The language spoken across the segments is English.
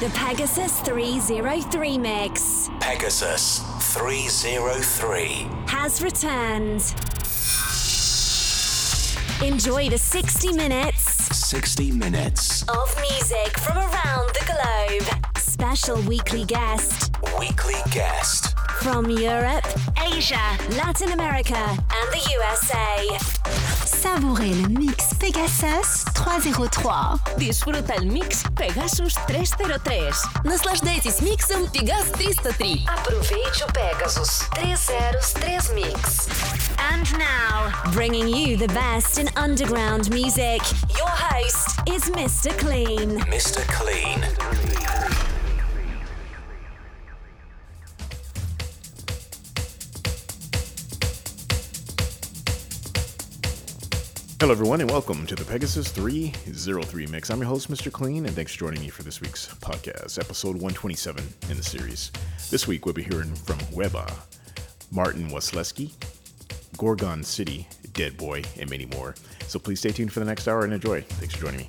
The Pegasus 303 mix Pegasus 303. has returned. Enjoy the 60 minutes 60 minutes. of music from around the globe. Special weekly guest Weekly guest. from Europe, Asia, Latin America, and the USA. Savourez le mix Pegasus 303. Disfruta el mix Pegasus 303. Наслаждайтесь миксом Пегас 303. Aproveite o Pegasus 303 Mix. And now, bringing you the best in underground music, your host is Mr. Clean. Mr. Clean. Hello, everyone, and welcome to the Pegasus 303 mix. I'm your host, Mr. Clean, and thanks for joining me for this week's podcast, episode 127 in the series. This week, we'll be hearing from Wehbba, Martin Waslewski, Gorgon City, Deadboy, and many more. So please stay tuned for the next hour and enjoy. Thanks for joining me.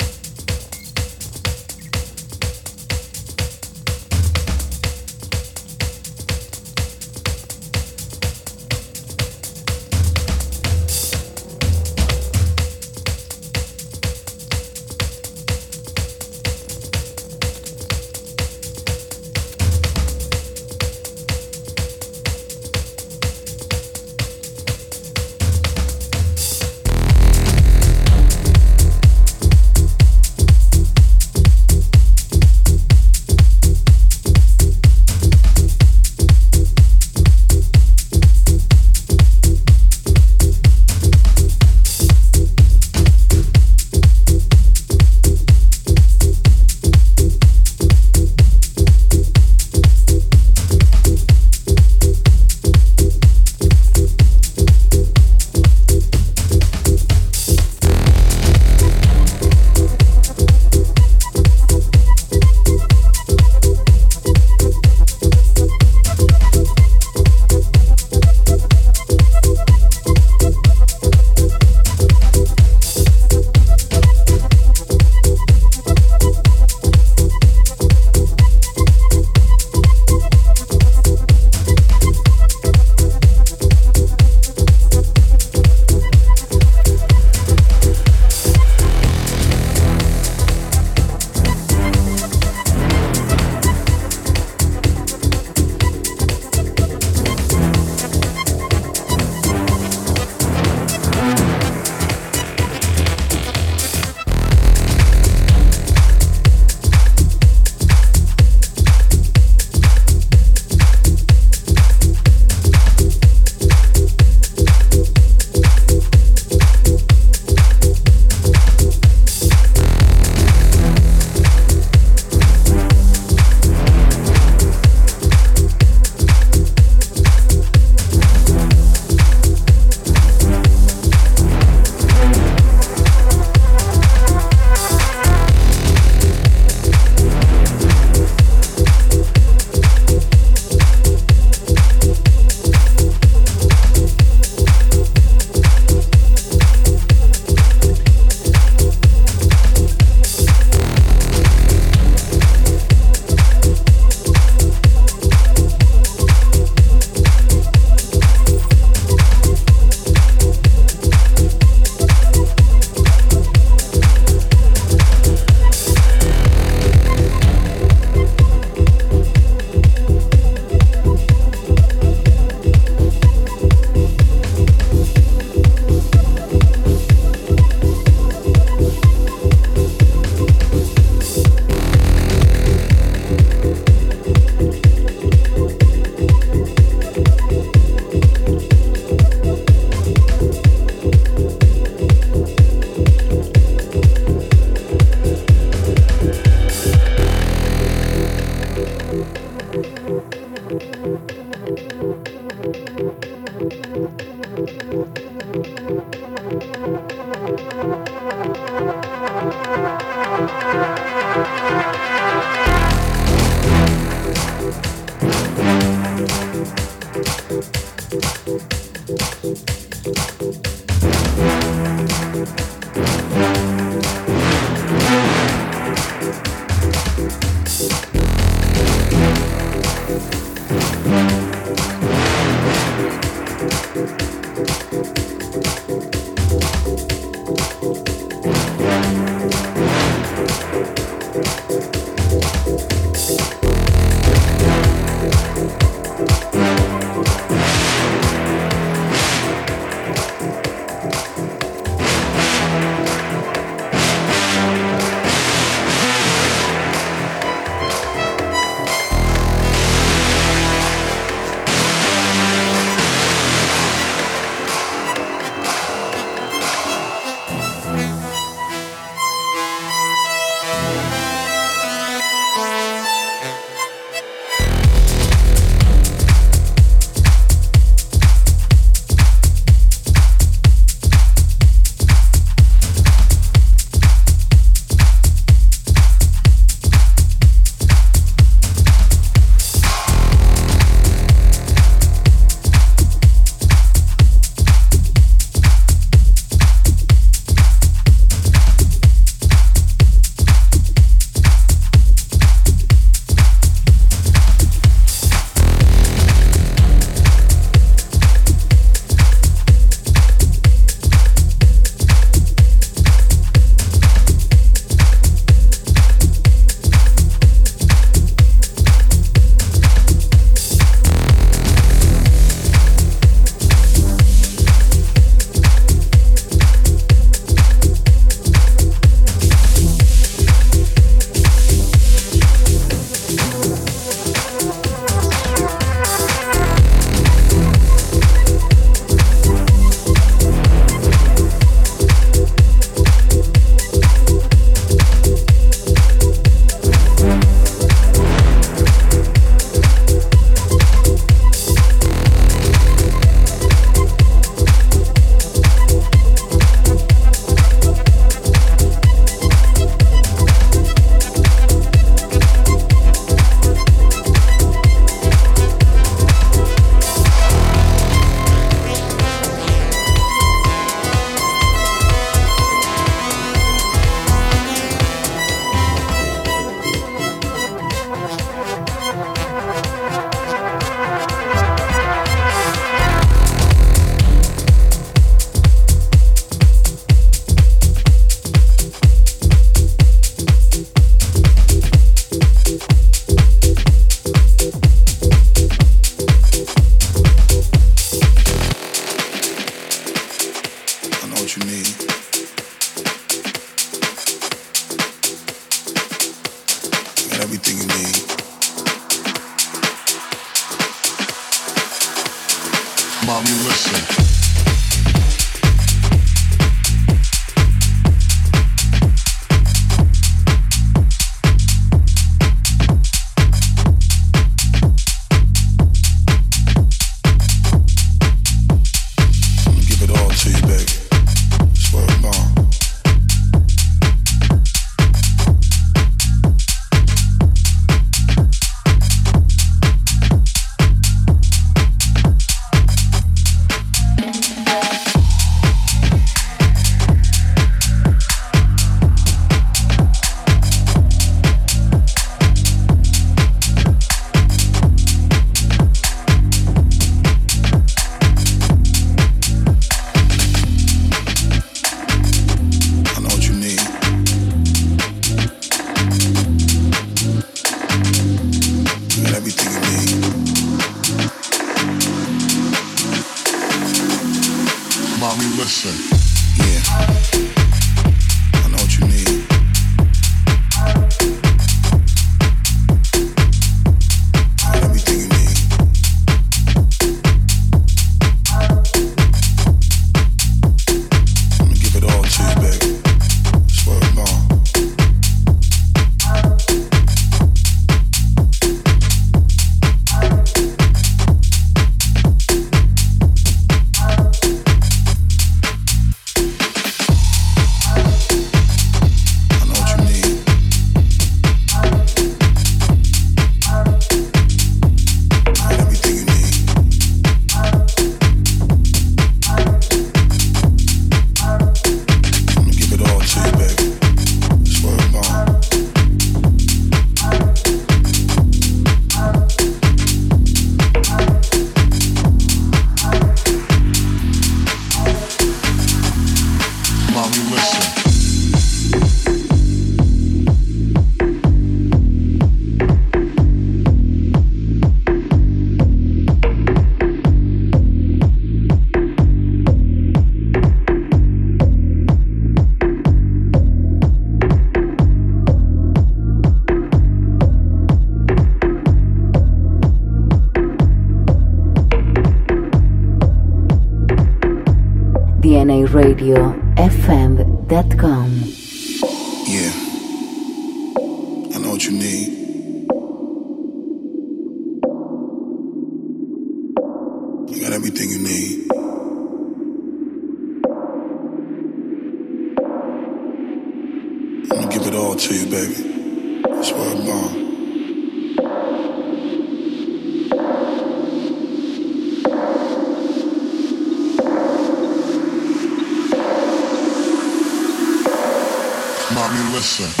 Mommy, listen.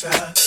side.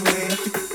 away.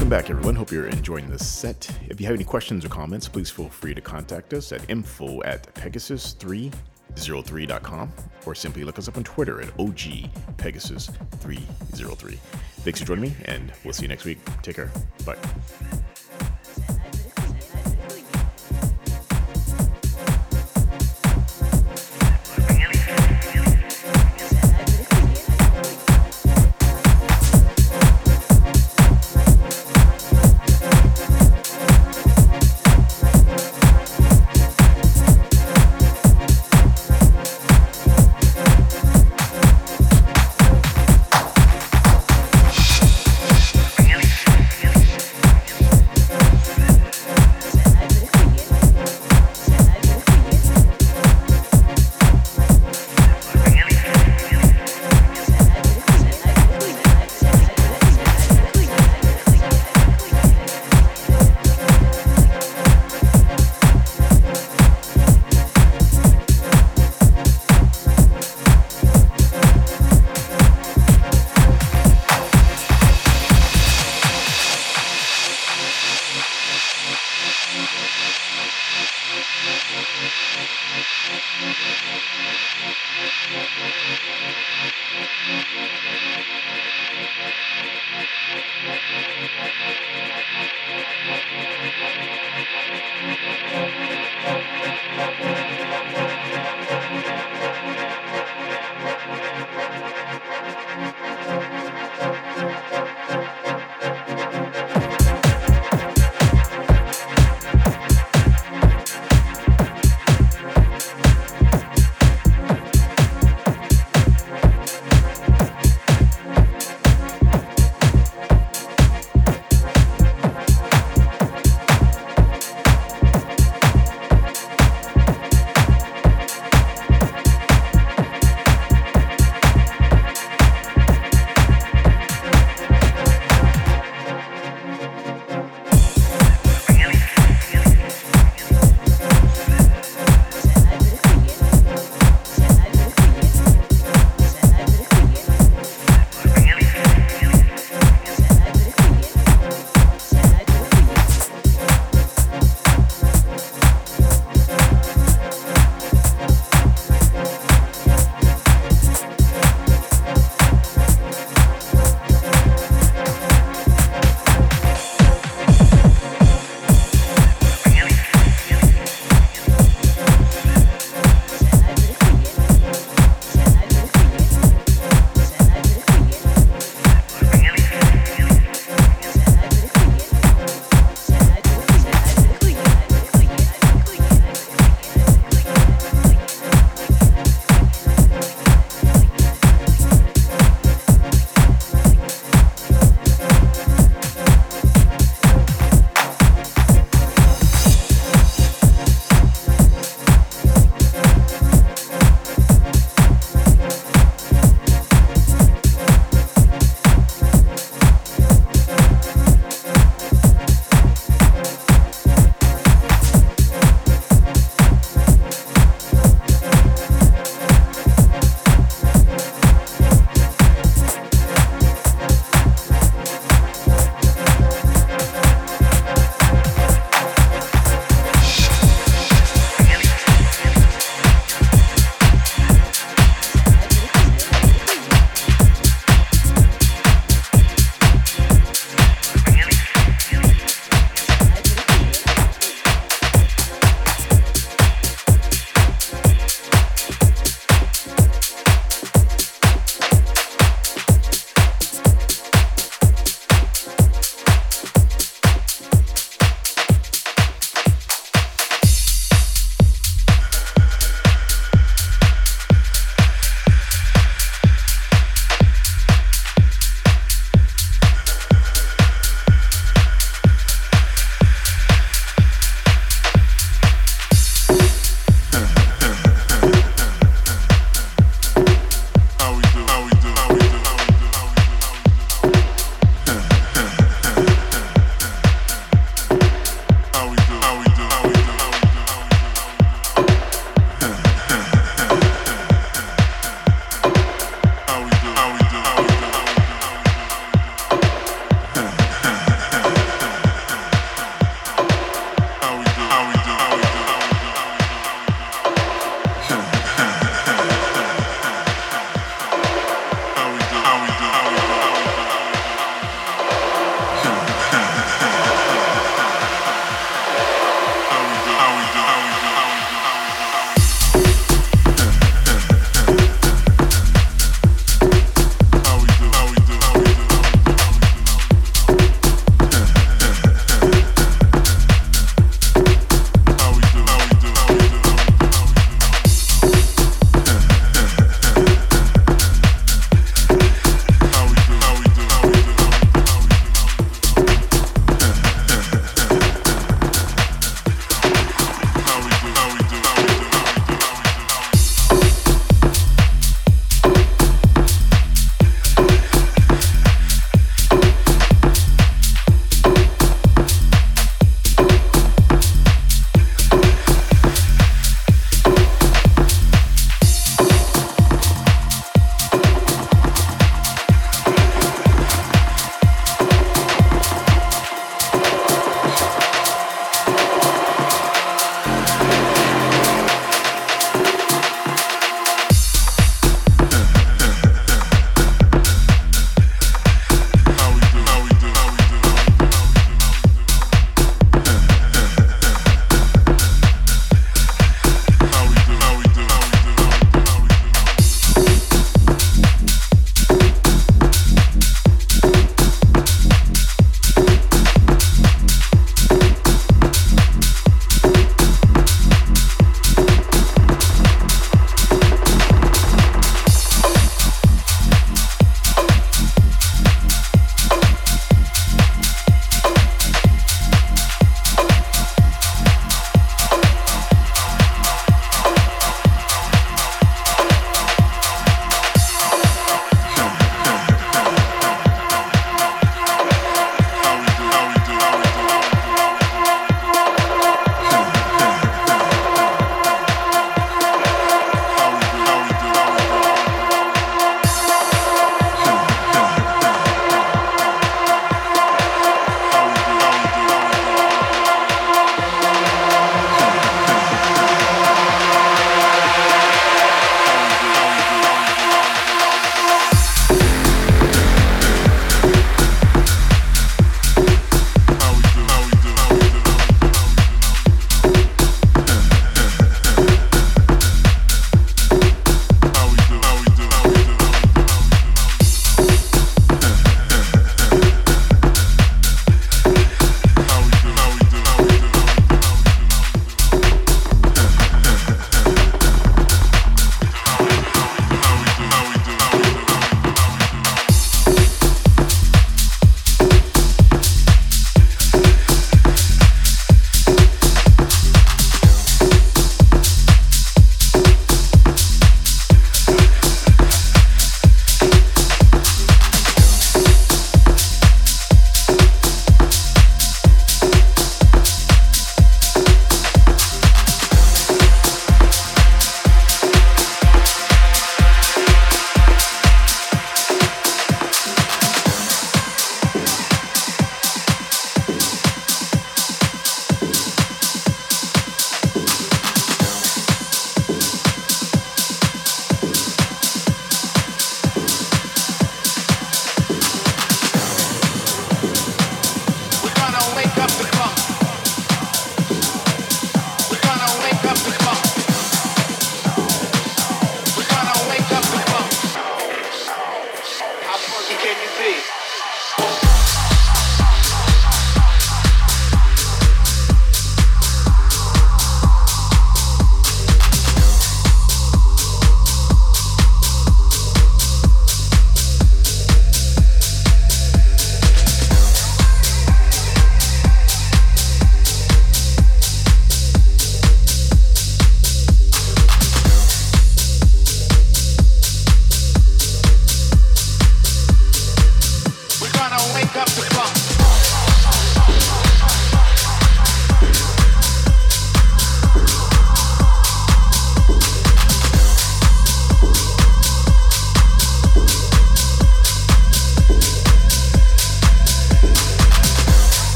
Welcome back, everyone. Hope you're enjoying this set. If you have any questions or comments, please feel free to contact us at info at pegasus303.com or simply look us up on Twitter at OG Pegasus303. Thanks for joining me, and we'll see you next week. Take care. Bye.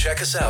Check us out